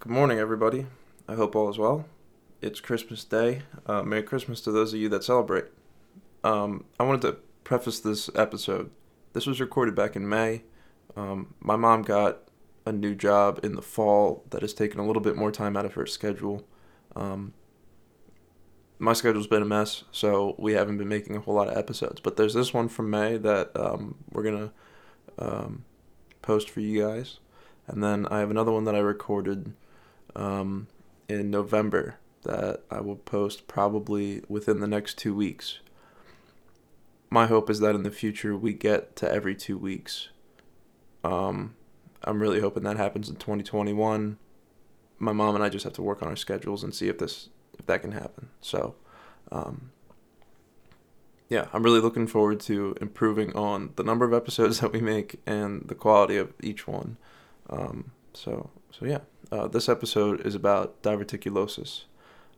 Good morning, everybody. I hope all is well. It's Christmas Day. Uh, Merry Christmas to those of you that celebrate. Um, I wanted to preface this episode. This was recorded back in May. Um, my mom got a new job in the fall that has taken a little bit more time out of her schedule. Um, my schedule's been a mess, so we haven't been making a whole lot of episodes. But there's this one from May that um, we're gonna um, post for you guys, and then I have another one that I recorded um, in November that I will post probably within the next two weeks. My hope is that in the future we get to every two weeks. Um, I'm really hoping that happens in 2021. My mom and I just have to work on our schedules and see if this if that can happen. So, um, yeah, I'm really looking forward to improving on the number of episodes that we make and the quality of each one. Um, so, so yeah, uh, this episode is about diverticulosis,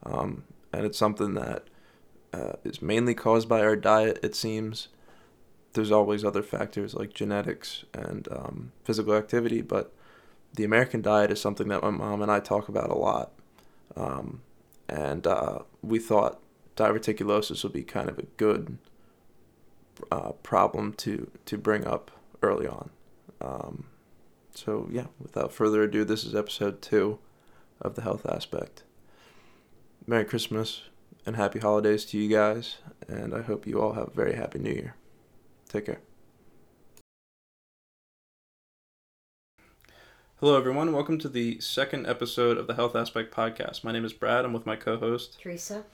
um, and it's something that uh, is mainly caused by our diet. It seems there's always other factors like genetics and um, physical activity, but the American diet is something that my mom and I talk about a lot. Um, and uh, we thought diverticulosis would be kind of a good uh, problem to, to bring up early on. So, yeah, without further ado, this is episode two of the health aspect. Merry Christmas and happy holidays to you guys, and I hope you all have a very happy new year. Take care. Hello, everyone. Welcome to the second episode of the Health Aspect Podcast. My name is Brad. I'm with my co host, Teresa.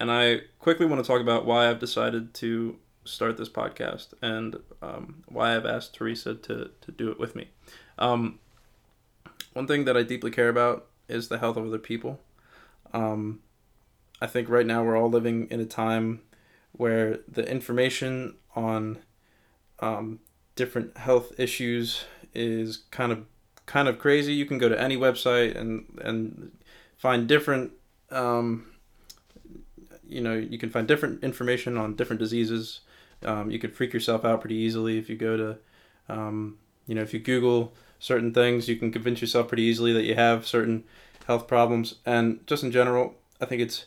And I quickly want to talk about why I've decided to start this podcast and um, why I've asked Teresa to, to do it with me. Um, one thing that I deeply care about is the health of other people. Um, I think right now we're all living in a time where the information on um, different health issues is kind of kind of crazy. You can go to any website and and find different um, you know you can find different information on different diseases. Um, you could freak yourself out pretty easily if you go to um, you know if you Google certain things, you can convince yourself pretty easily that you have certain health problems. And just in general, I think it's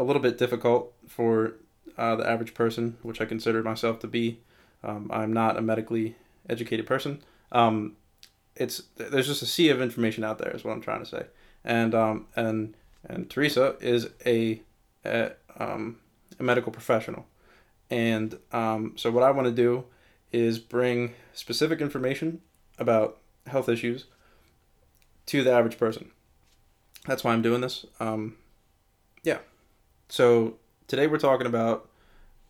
a little bit difficult for uh, the average person, which I consider myself to be. Um, I'm not a medically educated person. Um, it's there's just a sea of information out there, is what I'm trying to say. And um, and and Teresa is a a, um, a medical professional, and um, so what I want to do is bring specific information about health issues to the average person. That's why I'm doing this. Um, yeah. So today we're talking about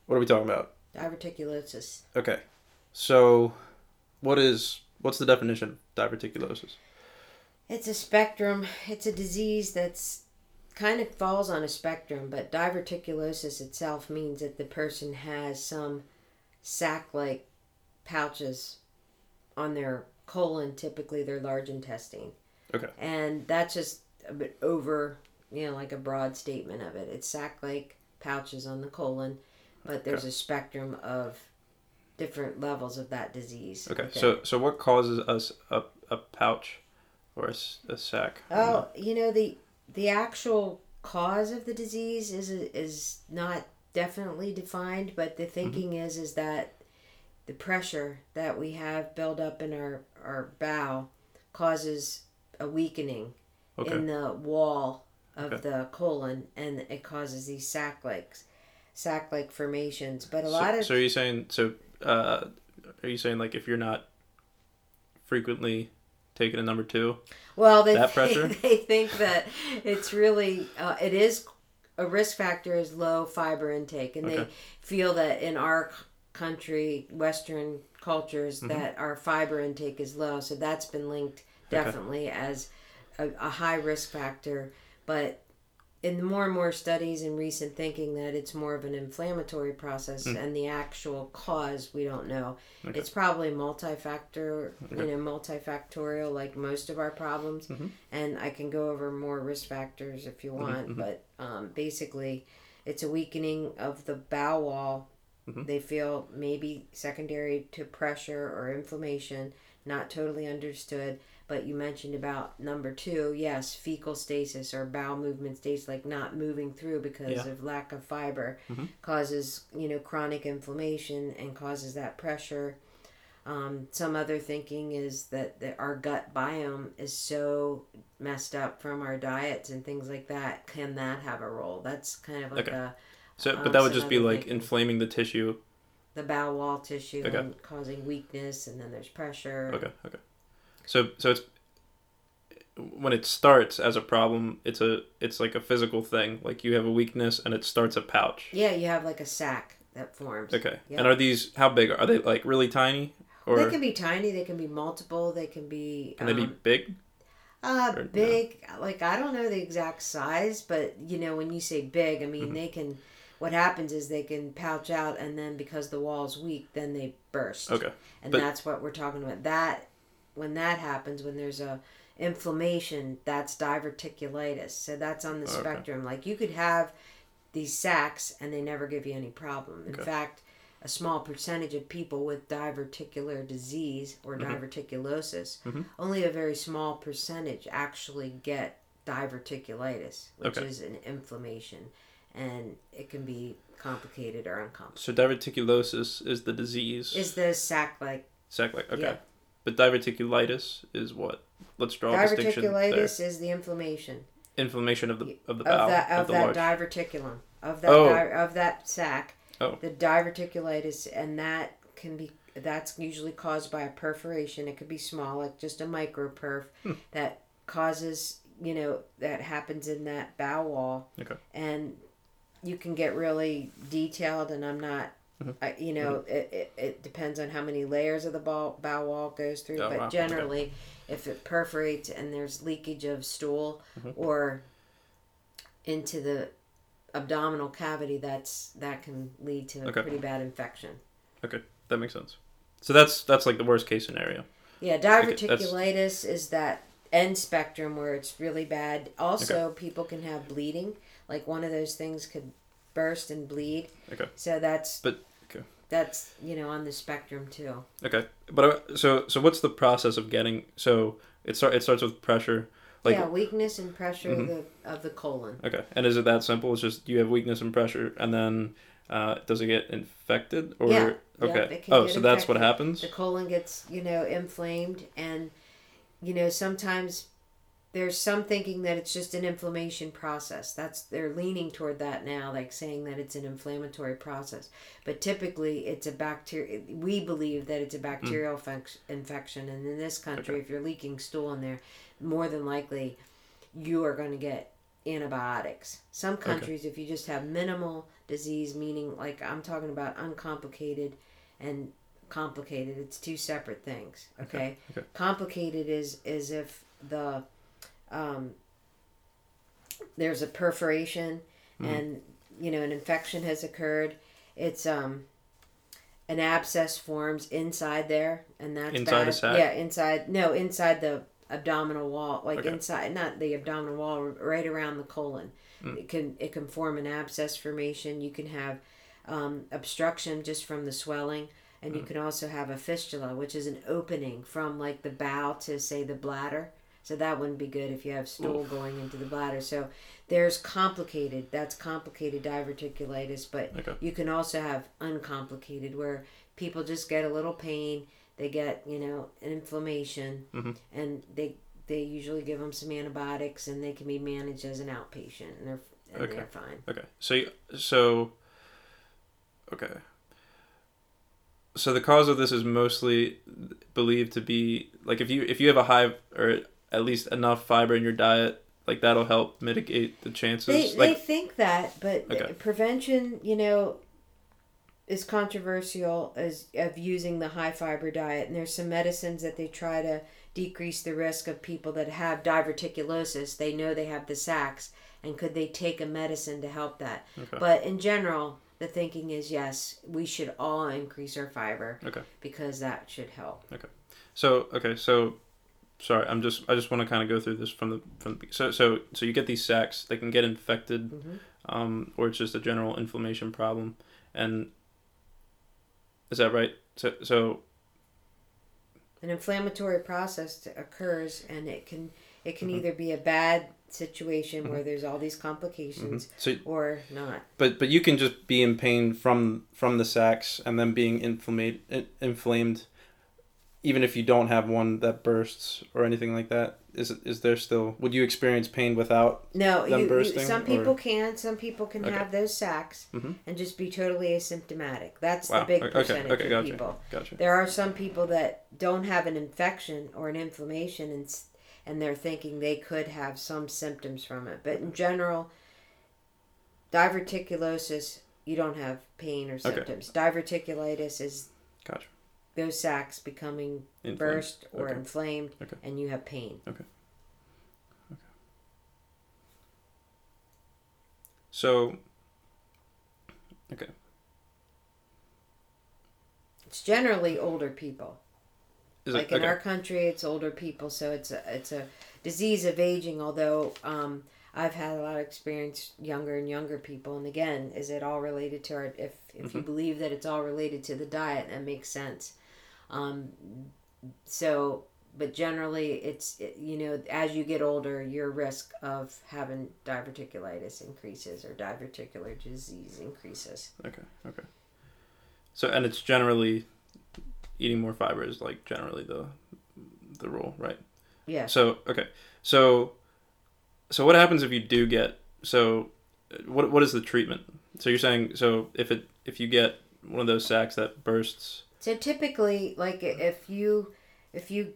what are we talking about? Diverticulosis. Okay. So what is what's the definition of diverticulosis? It's a spectrum. It's a disease that's kind of falls on a spectrum, but diverticulosis itself means that the person has some sac-like pouches on their colon, typically their large intestine. Okay. And that's just a bit over, you know, like a broad statement of it. It's sac-like pouches on the colon, but there's okay. a spectrum of different levels of that disease. Okay. So so what causes us a, a pouch or a, a sac? Oh, you know the the actual cause of the disease is is not definitely defined, but the mm-hmm. thinking mm-hmm. is is that the pressure that we have built up in our our bowel causes a weakening okay. in the wall of okay. the colon, and it causes these sac like sac like formations. But a so, lot of so are you saying so? Uh, are you saying like if you're not frequently taking a number two? Well, they that pressure they think that it's really uh, it is a risk factor is low fiber intake, and okay. they feel that in our country, Western cultures, mm-hmm. that our fiber intake is low. So that's been linked definitely okay. as a, a high risk factor. But in more and more studies and recent thinking that it's more of an inflammatory process mm. and the actual cause we don't know okay. it's probably multi-factor okay. you know multifactorial like most of our problems mm-hmm. and i can go over more risk factors if you mm-hmm, want mm-hmm. but um, basically it's a weakening of the bowel wall mm-hmm. they feel maybe secondary to pressure or inflammation not totally understood But you mentioned about number two, yes, fecal stasis or bowel movement stasis, like not moving through because Yeah. of lack of fiber, Mhm. causes you know chronic inflammation and causes that pressure. Um, some other thinking is that, that our gut biome is so messed up from our diets and things like that. Can that have a role? That's kind of like Okay. a So, Um, but that would some just be other like inflaming the tissue. the bowel wall tissue Okay. and causing weakness, and then there's pressure. Okay, okay. So, so it's when it starts as a problem, it's a it's like a physical thing. Like you have a weakness and it starts a pouch. Yeah, you have like a sac that forms. Okay. Yeah. And are these how big are they? Like really tiny, or they can be tiny. They can be multiple. They can be. can they be um, big? Uh, Or no? big, like I don't know the exact size, but you know when you say big, I mean Mhm. they can. What happens is they can pouch out, and then because the wall's weak, then they burst. Okay. And but- that's what we're talking about. That when that happens, when there's a inflammation, that's diverticulitis. So that's on the Okay. spectrum. Like you could have these sacs, and they never give you any problem. In Okay. fact. A small percentage of people with diverticular disease or Mhm. diverticulosis Mhm. only a very small percentage actually get diverticulitis, which Okay. is an inflammation, and it can be complicated or uncomplicated. So diverticulosis is the disease. Is the sac like Sac like okay. Yeah. But diverticulitis is what? Let's draw a distinction diverticulitis is the inflammation Inflammation of the of the of bowel that of, the that large. diverticulum of that Oh. di- of that sac. Oh. The diverticulitis, and that can be that's usually caused by a perforation. It could be small, like just a micro perf Hmm. that causes you know that happens in that bowel wall. Okay. And you can get really detailed, and I'm not. Mhm. I, you know, it, it, it depends on how many layers of the bowel, bowel wall goes through, Oh, but wow. Okay. generally, if it perforates and there's leakage of stool Mhm. or into the abdominal cavity, that's that can lead to a Okay. pretty bad infection. Okay, that makes sense. So that's that's like the worst case scenario. Yeah, Okay, diverticulitis is that end spectrum where it's really bad. Also, people can have bleeding. Like one of those things could burst and bleed. Okay. So that's But- okay. That's you know on the spectrum too. Okay, but uh, so so what's the process of getting? So it start it starts with pressure, like yeah, weakness and pressure Mhm. of the of the colon. okay, and is it that simple? It's just you have weakness and pressure, and then uh, does it get infected or Yeah, okay? can oh, so that's what happens. The colon gets you know inflamed, and you know sometimes there's some thinking that it's just an inflammation process. That's they're leaning toward that now, like saying that it's an inflammatory process. But typically, it's a bacteria. We believe that it's a hmm. bacterial func- infection, and in this country, Okay. if you're leaking stool in there, more than likely, you are going to get antibiotics. Some countries, if you just have minimal disease, meaning like I'm talking about uncomplicated and complicated, it's two separate things. Okay. Okay, okay. Complicated is is if the um, there's a perforation Mhm. and you know an infection has occurred. It's um an abscess forms inside there, and that's Inside bad. sac? Yeah, inside. No, inside the abdominal wall, like Okay. inside, not the abdominal wall, right around the colon. Mm. It can it can form an abscess formation. You can have um, obstruction just from the swelling, and you Mm. can also have a fistula, which is an opening from like the bowel to say the bladder. So that wouldn't be good if you have stool going into the bladder. So there's complicated. That's complicated diverticulitis, but Okay. you can also have uncomplicated where people just get a little pain. They get you know an inflammation, Mhm. and they they usually give them some antibiotics, and they can be managed as an outpatient, and they're and Okay. they're fine. Okay, so so okay. So the cause of this is mostly believed to be like if you if you have a high or at least enough fiber in your diet, like that'll help mitigate the chances. They, they think that, but Okay. prevention, you know, is controversial as of using the high fiber diet. And there's some medicines that they try to decrease the risk of people that have diverticulosis. They know they have the sacs, and could they take a medicine to help that? Okay. But in general, the thinking is yes, we should all increase our fiber Okay. because that should help. Okay. So okay, so sorry, I'm just I just want to kind of go through this from the from the, so so so you get these sacs, they can get infected, Mhm. um, or it's just a general inflammation problem, and is that right? So so an inflammatory process occurs, and it can it can mm-hmm. either be a bad situation mm-hmm. where there's all these complications mm-hmm. so, or not. But but you can just be in pain from from the sacs and then being inflamed inflamed even if you don't have one that bursts or anything like that is is there still would you experience pain without no them you, bursting, you, some people or? can some people can okay. have those sacs mm-hmm. and just be totally asymptomatic that's wow. the big percentage okay. Okay. of people gotcha. there are some people that don't have an infection or an inflammation and and they're thinking they could have some symptoms from it but in general diverticulosis you don't have pain or symptoms diverticulitis is gotcha those sacs becoming inflamed. burst or okay. inflamed, okay. and you have pain. Okay. Okay. So. Okay. It's generally older people. Is like it? in our country, it's older people, so it's a it's a disease of aging. Although um, I've had a lot of experience younger and younger people, and again, is it all related to our? If if mm-hmm. you believe that it's all related to the diet, that makes sense. Um, so, but generally, it's you know as you get older, your risk of having diverticulitis increases or diverticular disease increases. Okay. Okay. So, and it's generally eating more fiber is like generally the the rule, right? Yeah. So okay, so so what happens if you do get so what what is the treatment? So you're saying so if it if you get one of those sacs that bursts so typically, like if you if you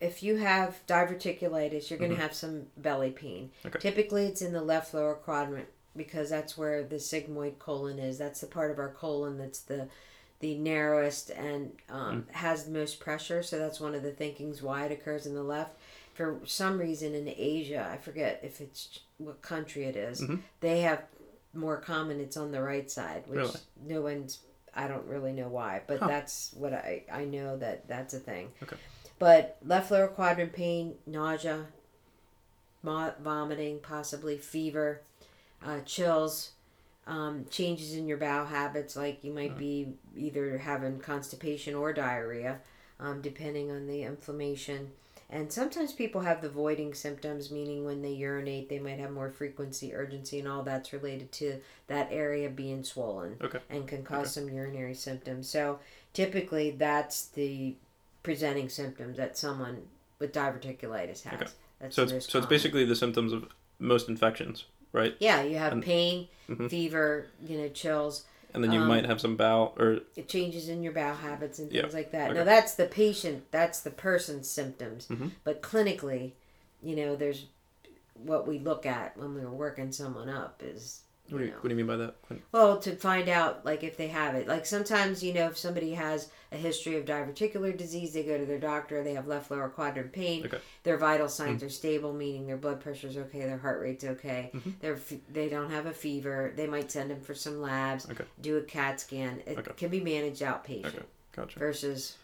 if you have diverticulitis, you're going to mm-hmm. have some belly pain. Okay. Typically, it's in the left lower quadrant because that's where the sigmoid colon is. That's the part of our colon that's the the narrowest and um, mm. has the most pressure. So that's one of the thinkings why it occurs in the left. For some reason in Asia, I forget if it's what country it is, mm-hmm. they have more common. It's on the right side, which really? no one's I don't really know why, but huh. that's what I I know that that's a thing. Okay. But left lower quadrant pain, nausea, mo- vomiting, possibly fever, uh, chills, um, changes in your bowel habits, like you might be either having constipation or diarrhea, um, depending on the inflammation. And sometimes people have the voiding symptoms, meaning when they urinate, they might have more frequency, urgency, and all that's related to that area being swollen okay. and can cause okay. some urinary symptoms. So typically, that's the presenting symptoms that someone with diverticulitis has. Okay. That's so it's, so it's basically the symptoms of most infections, right? Yeah, you have and, pain, mm-hmm. fever, you know, chills and then you um, might have some bowel or it changes in your bowel habits and things yeah, like that. Okay. Now that's the patient, that's the person's symptoms, mm-hmm. but clinically, you know, there's what we look at when we are working someone up is what do, you, what do you mean by that? Well, to find out like if they have it. Like sometimes you know if somebody has a history of diverticular disease, they go to their doctor. They have left lower quadrant pain. Okay. Their vital signs mm-hmm. are stable, meaning their blood pressure is okay, their heart rate's okay. Mm-hmm. They're they don't have a fever. They might send them for some labs. Okay. Do a CAT scan. It okay. can be managed outpatient. Okay. Gotcha. Versus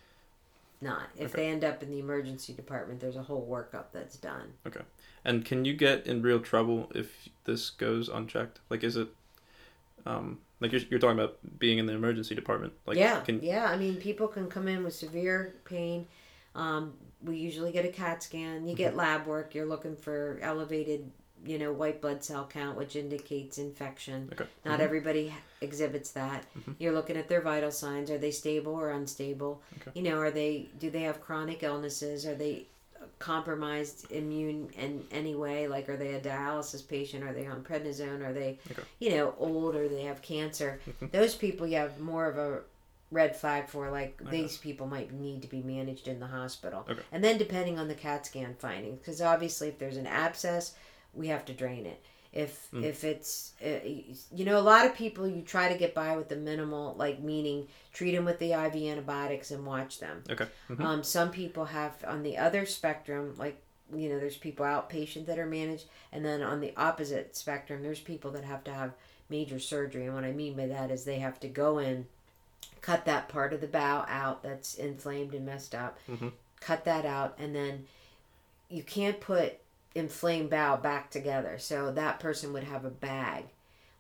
not. If okay. they end up in the emergency department, there's a whole workup that's done. Okay. And can you get in real trouble if this goes unchecked? Like, is it, um, like you're, you're talking about being in the emergency department? Like, yeah, can... yeah. I mean, people can come in with severe pain. Um, we usually get a CAT scan. You get mm-hmm. lab work. You're looking for elevated, you know, white blood cell count, which indicates infection. Okay. Not mm-hmm. everybody exhibits that. Mm-hmm. You're looking at their vital signs. Are they stable or unstable? Okay. You know, are they? Do they have chronic illnesses? Are they compromised immune in any way like are they a dialysis patient are they on prednisone are they okay. you know old or they have cancer mm-hmm. those people you have more of a red flag for like okay. these people might need to be managed in the hospital okay. and then depending on the cat scan findings because obviously if there's an abscess we have to drain it if mm. if it's uh, you know a lot of people you try to get by with the minimal like meaning treat them with the iv antibiotics and watch them okay mm-hmm. um, some people have on the other spectrum like you know there's people outpatient that are managed and then on the opposite spectrum there's people that have to have major surgery and what i mean by that is they have to go in cut that part of the bowel out that's inflamed and messed up mm-hmm. cut that out and then you can't put inflamed bowel back together. So that person would have a bag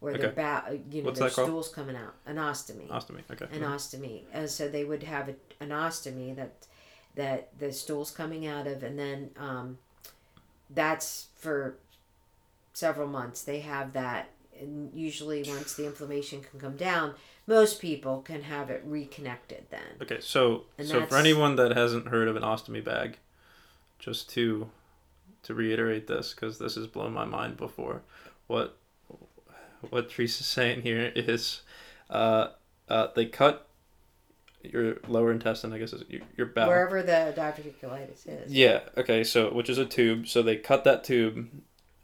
where okay. their bowel, you know, What's their stools coming out. An ostomy. Ostomy. Okay. An mm-hmm. ostomy. And so they would have a, an ostomy that that the stool's coming out of, and then um, that's for several months. They have that, and usually once the inflammation can come down, most people can have it reconnected then. Okay, so and so for anyone that hasn't heard of an ostomy bag, just to to reiterate this because this has blown my mind before, what what Teresa's saying here is, uh, uh, they cut your lower intestine, I guess is your, your bowel. Wherever the diverticulitis is. Yeah. Okay. So which is a tube. So they cut that tube,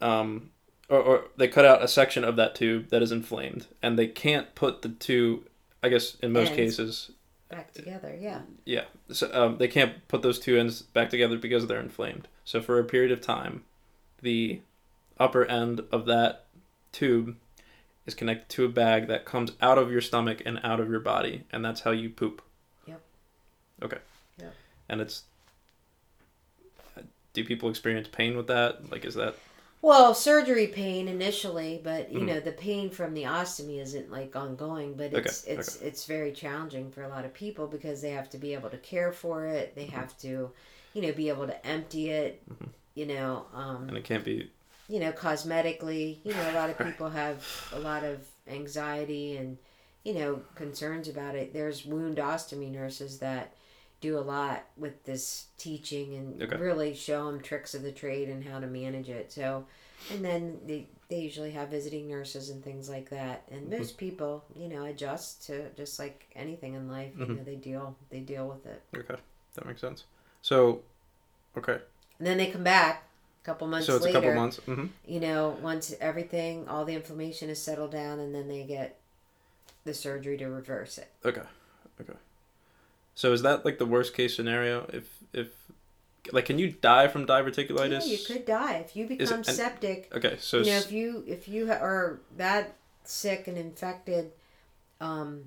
um, or, or they cut out a section of that tube that is inflamed, and they can't put the two. I guess in most ends cases. Back together. Yeah. Yeah. So um, they can't put those two ends back together because they're inflamed. So for a period of time, the upper end of that tube is connected to a bag that comes out of your stomach and out of your body, and that's how you poop. Yep. Okay. Yeah. And it's. Do people experience pain with that? Like, is that? Well, surgery pain initially, but you mm. know the pain from the ostomy isn't like ongoing, but it's okay. it's okay. it's very challenging for a lot of people because they have to be able to care for it. They mm-hmm. have to, you know, be able to empty it. Mm-hmm. You know, um, and it can't be you know, cosmetically, you know, a lot of people have a lot of anxiety and, you know, concerns about it. There's wound ostomy nurses that do a lot with this teaching and okay. really show them tricks of the trade and how to manage it. So, and then they, they usually have visiting nurses and things like that. And mm-hmm. most people, you know, adjust to just like anything in life. Mm-hmm. You know, they deal they deal with it. Okay, that makes sense. So, okay. And then they come back a couple months so it's later, a couple months mm-hmm. you know once everything all the inflammation is settled down and then they get the surgery to reverse it okay okay so is that like the worst case scenario if if like can you die from diverticulitis yeah, you could die if you become it, septic okay so you know if you if you are that sick and infected um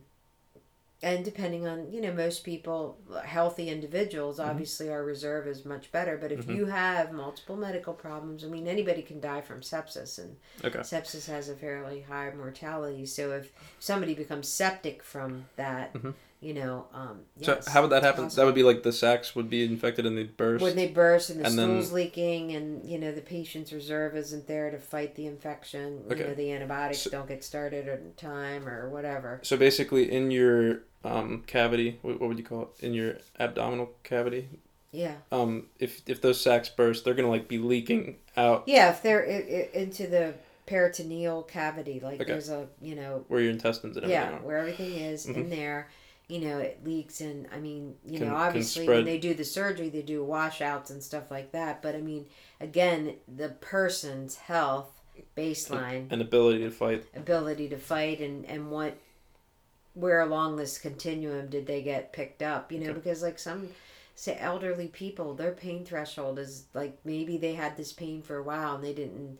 and depending on you know most people healthy individuals mm-hmm. obviously our reserve is much better but if mm-hmm. you have multiple medical problems i mean anybody can die from sepsis and okay. sepsis has a fairly high mortality so if somebody becomes septic from that mm-hmm you know, um, yes, so how would that happen? Possible. That would be like the sacs would be infected and they burst. When they burst and the and stool's then... leaking, and you know the patient's reserve isn't there to fight the infection. Okay. You know the antibiotics so, don't get started in time or whatever. So basically, in your um, cavity, what, what would you call it? In your abdominal cavity. Yeah. Um, if if those sacs burst, they're gonna like be leaking out. Yeah, if they're it, it, into the peritoneal cavity, like okay. there's a you know where your intestines and everything. Yeah, are. where everything is mm-hmm. in there you know, it leaks and I mean, you can, know, obviously when they do the surgery, they do washouts and stuff like that. But I mean, again, the person's health baseline and ability to fight, ability to fight, and and what, where along this continuum did they get picked up? You know, okay. because like some say elderly people, their pain threshold is like maybe they had this pain for a while and they didn't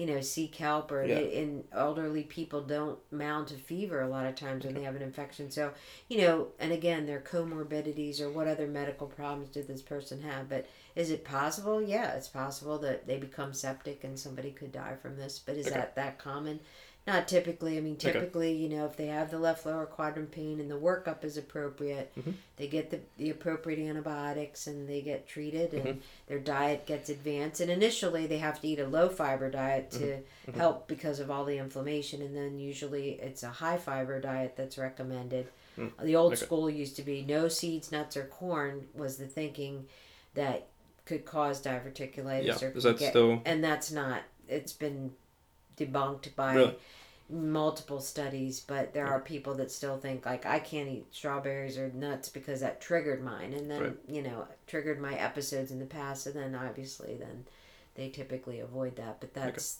you know, seek help or yeah. they, and elderly people don't mount a fever a lot of times when they have an infection. So, you know, and again, their comorbidities or what other medical problems did this person have? But is it possible? Yeah, it's possible that they become septic and somebody could die from this. But is okay. that that common? Not typically. I mean, typically, okay. you know, if they have the left lower quadrant pain and the workup is appropriate, mm-hmm. they get the, the appropriate antibiotics and they get treated and mm-hmm. their diet gets advanced. And initially, they have to eat a low fiber diet to mm-hmm. mm-hmm. help because of all the inflammation. And then usually, it's a high fiber diet that's recommended. Mm. The old okay. school used to be no seeds, nuts, or corn was the thinking that could cause diverticulitis. Yeah, or is that get, still? And that's not. It's been debunked by really? multiple studies, but there are people that still think like I can't eat strawberries or nuts because that triggered mine, and then right. you know triggered my episodes in the past, and then obviously then they typically avoid that. But that's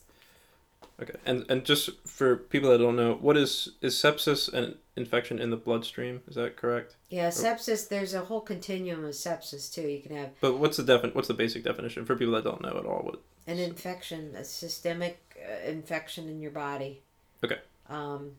okay. okay. And and just for people that don't know, what is is sepsis an infection in the bloodstream? Is that correct? Yeah, sepsis. There's a whole continuum of sepsis too. You can have. But what's the defin- What's the basic definition for people that don't know at all? What an infection, a systemic infection in your body. Okay. Um,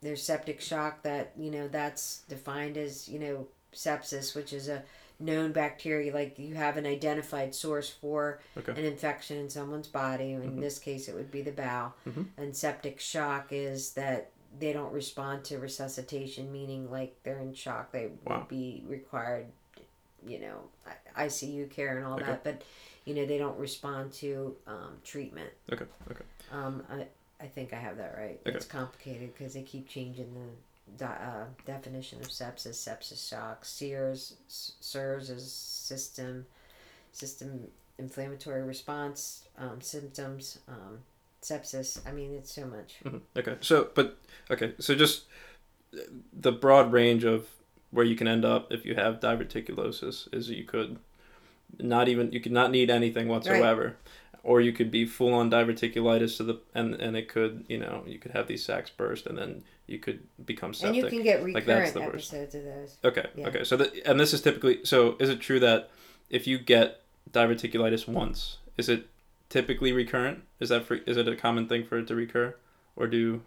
there's septic shock that you know that's defined as you know sepsis, which is a known bacteria. Like you have an identified source for okay. an infection in someone's body. In mm-hmm. this case, it would be the bowel. Mm-hmm. And septic shock is that they don't respond to resuscitation, meaning like they're in shock. They wow. would be required you know ICU care and all okay. that, but you know they don't respond to um, treatment. Okay. Okay. Um, I I think I have that right. Okay. It's complicated because they keep changing the uh, definition of sepsis, sepsis shock, SIRS, SIRS is system, system inflammatory response um, symptoms, um, sepsis. I mean, it's so much. Mm-hmm. Okay, so but okay, so just the broad range of where you can end up if you have diverticulosis is you could not even you could not need anything whatsoever. Right. Or you could be full on diverticulitis to the and and it could you know you could have these sacs burst and then you could become septic. And you can get recurrent like episodes of those. Okay, yeah. okay. So the, and this is typically so. Is it true that if you get diverticulitis once, is it typically recurrent? Is that for, is it a common thing for it to recur, or do?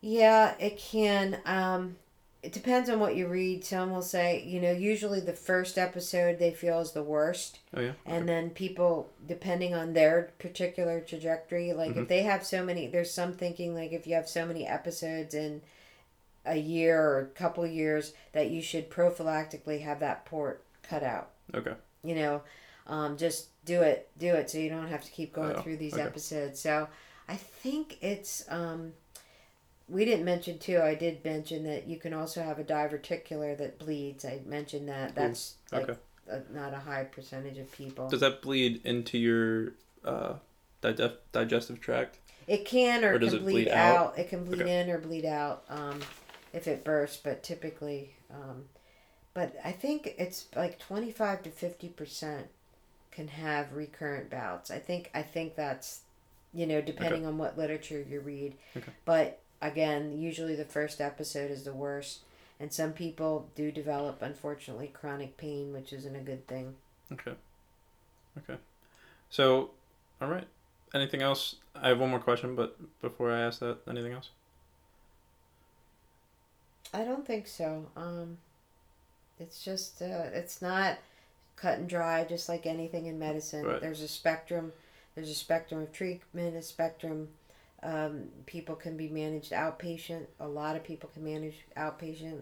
Yeah, it can. Um, it depends on what you read. Some will say, you know, usually the first episode they feel is the worst. Oh yeah. Okay. And then people, depending on their particular trajectory, like mm-hmm. if they have so many, there's some thinking like if you have so many episodes in a year or a couple years that you should prophylactically have that port cut out. Okay. You know, um, just do it, do it, so you don't have to keep going oh, through these okay. episodes. So I think it's. Um, we didn't mention too. I did mention that you can also have a diverticular that bleeds. I mentioned that. That's like okay. a, not a high percentage of people. Does that bleed into your uh, digest- digestive tract? It can, or, or it can bleed, bleed out? out? It can bleed okay. in or bleed out um, if it bursts, but typically, um, but I think it's like twenty five to fifty percent can have recurrent bouts. I think I think that's you know depending okay. on what literature you read. Okay. But again, usually the first episode is the worst, and some people do develop unfortunately chronic pain, which isn't a good thing. Okay. Okay. So, all right. Anything else? I have one more question, but before I ask that, anything else? I don't think so. Um, it's just uh, it's not cut and dry, just like anything in medicine. Right. There's a spectrum. There's a spectrum of treatment, a spectrum. Um, people can be managed outpatient. A lot of people can manage outpatient.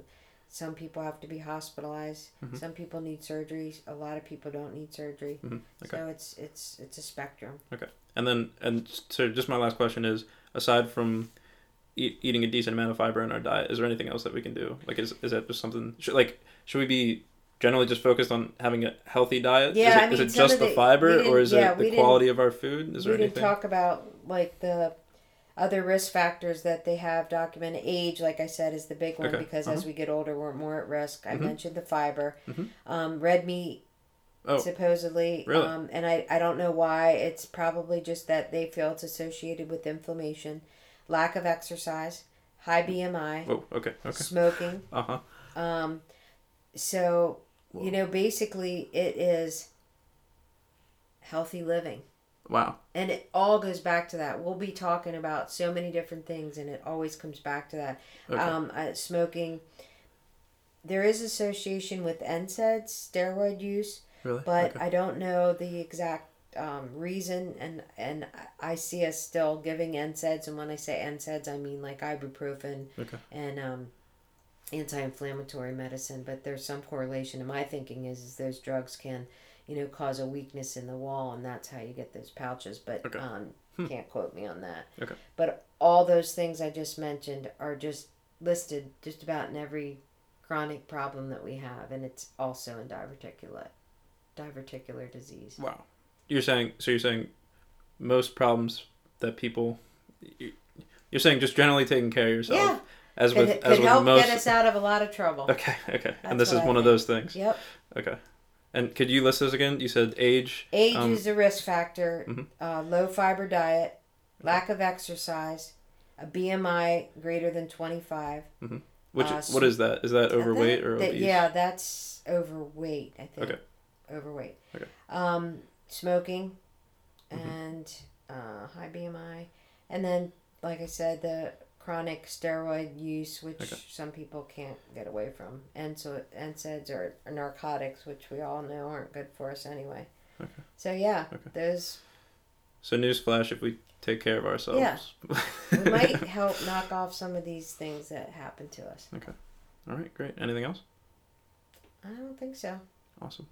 Some people have to be hospitalized. Mm-hmm. Some people need surgeries. A lot of people don't need surgery. Mm-hmm. Okay. So it's it's it's a spectrum. Okay. And then and so just my last question is aside from eat, eating a decent amount of fiber in our diet, is there anything else that we can do? Like is is that just something should, like should we be generally just focused on having a healthy diet? Yeah, is it, I mean, is it just the, the fiber or is yeah, it the quality of our food? Is we didn't talk about like the other risk factors that they have documented. Age, like I said, is the big one okay. because uh-huh. as we get older, we're more at risk. I mm-hmm. mentioned the fiber, mm-hmm. um, red meat. Oh, supposedly, really? um, and I, I don't know why. It's probably just that they feel it's associated with inflammation, lack of exercise, high BMI. Oh, okay, okay. Smoking. Uh huh. Um, so Whoa. You know, basically, it is healthy living. Wow. And it all goes back to that. We'll be talking about so many different things, and it always comes back to that. Okay. Um, uh, smoking. There is association with NSAIDs, steroid use, really? but okay. I don't know the exact um, reason. And and I see us still giving NSAIDs, and when I say NSAIDs, I mean like ibuprofen okay. and um, anti-inflammatory medicine but there's some correlation and my thinking is, is those drugs can you know cause a weakness in the wall and that's how you get those pouches but okay. um, hmm. can't quote me on that okay but all those things i just mentioned are just listed just about in every chronic problem that we have and it's also in diverticular diverticular disease wow you're saying so you're saying most problems that people you're saying just generally taking care of yourself yeah as with could, as could with help most... get us out of a lot of trouble. Okay, okay, That's and this is I one think. of those things. Yep. Okay, and could you list those again? You said age. Age um, is a risk factor. Mm-hmm. Uh, low fiber diet, lack of exercise, a BMI greater than twenty five. mm mm-hmm. Which uh, what is that? Is that overweight that, or obese? yeah, that's overweight. I think. Okay. Overweight. Okay. Um, smoking, mm-hmm. and uh, high BMI, and then like I said, the chronic steroid use, which okay. some people can't get away from, and so NSAIDs are, are narcotics, which we all know aren't good for us anyway. Okay. So yeah, okay. those. So newsflash: if we take care of ourselves, yeah, we might help knock off some of these things that happen to us. Okay. All right. Great. Anything else? I don't think so. Awesome.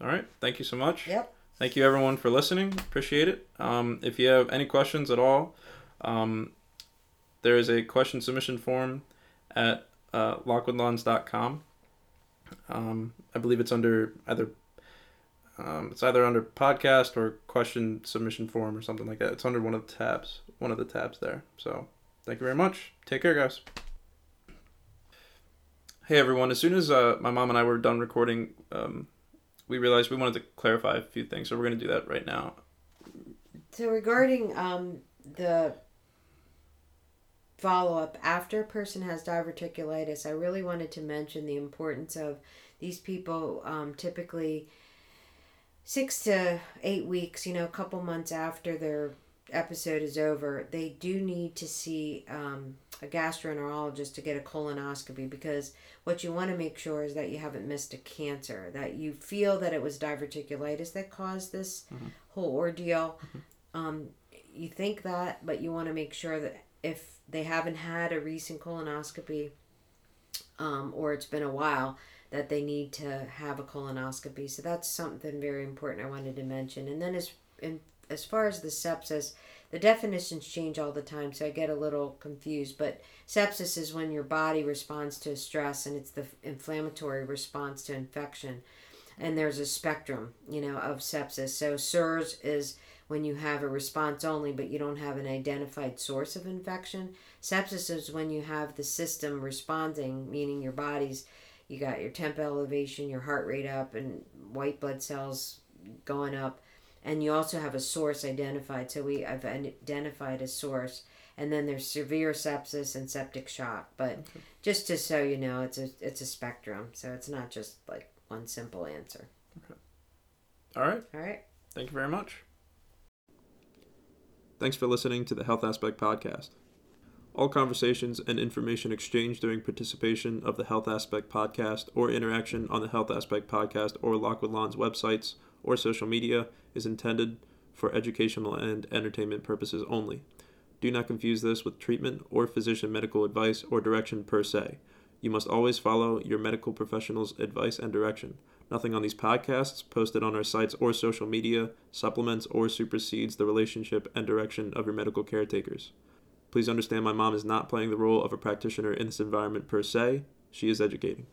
All right. Thank you so much. Yep. Thank you everyone for listening. Appreciate it. Um, if you have any questions at all, um, there is a question submission form at uh, lockwoodlawns.com. Um, I believe it's under either um, it's either under podcast or question submission form or something like that. It's under one of the tabs, one of the tabs there. So thank you very much. Take care, guys. Hey everyone. As soon as uh, my mom and I were done recording, um, we realized we wanted to clarify a few things, so we're going to do that right now. So regarding um, the follow up after a person has diverticulitis, I really wanted to mention the importance of these people um, typically six to eight weeks, you know, a couple months after their episode is over, they do need to see um, a gastroenterologist to get a colonoscopy because what you want to make sure is that you haven't missed a cancer, that you feel that it was diverticulitis that caused this mm-hmm. whole ordeal. Mm-hmm. Um, you think that, but you want to make sure that if they haven't had a recent colonoscopy um, or it's been a while, that they need to have a colonoscopy. So that's something very important I wanted to mention. And then as in, as far as the sepsis, the definitions change all the time, so I get a little confused. But sepsis is when your body responds to stress, and it's the inflammatory response to infection. And there's a spectrum, you know, of sepsis. So SIRS is when you have a response only, but you don't have an identified source of infection. Sepsis is when you have the system responding, meaning your body's you got your temp elevation, your heart rate up, and white blood cells going up and you also have a source identified. So we have identified a source, and then there's severe sepsis and septic shock. But okay. just to so you know, it's a it's a spectrum. So it's not just like one simple answer. Okay. All right. All right. Thank you very much. Thanks for listening to the Health Aspect Podcast. All conversations and information exchanged during participation of the Health Aspect Podcast or interaction on the Health Aspect Podcast or Lockwood Lawns websites or social media is intended for educational and entertainment purposes only. Do not confuse this with treatment or physician medical advice or direction per se. You must always follow your medical professional's advice and direction. Nothing on these podcasts, posted on our sites or social media, supplements or supersedes the relationship and direction of your medical caretakers. Please understand my mom is not playing the role of a practitioner in this environment per se, she is educating.